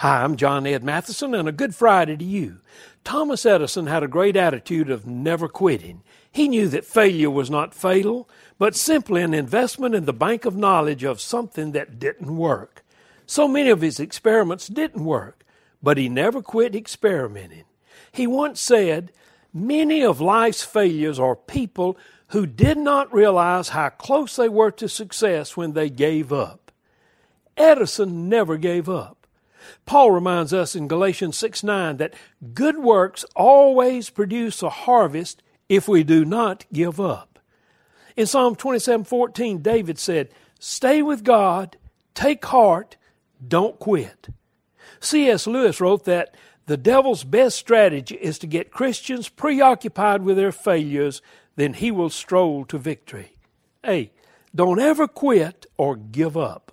Hi, I'm John Ed Mathison, and a good Friday to you. Thomas Edison had a great attitude of never quitting. He knew that failure was not fatal, but simply an investment in the bank of knowledge of something that didn't work. So many of his experiments didn't work, but he never quit experimenting. He once said, Many of life's failures are people who did not realize how close they were to success when they gave up. Edison never gave up. Paul reminds us in Galatians 6 9 that good works always produce a harvest if we do not give up. In Psalm 27 14, David said, Stay with God, take heart, don't quit. C.S. Lewis wrote that the devil's best strategy is to get Christians preoccupied with their failures, then he will stroll to victory. Hey, don't ever quit or give up.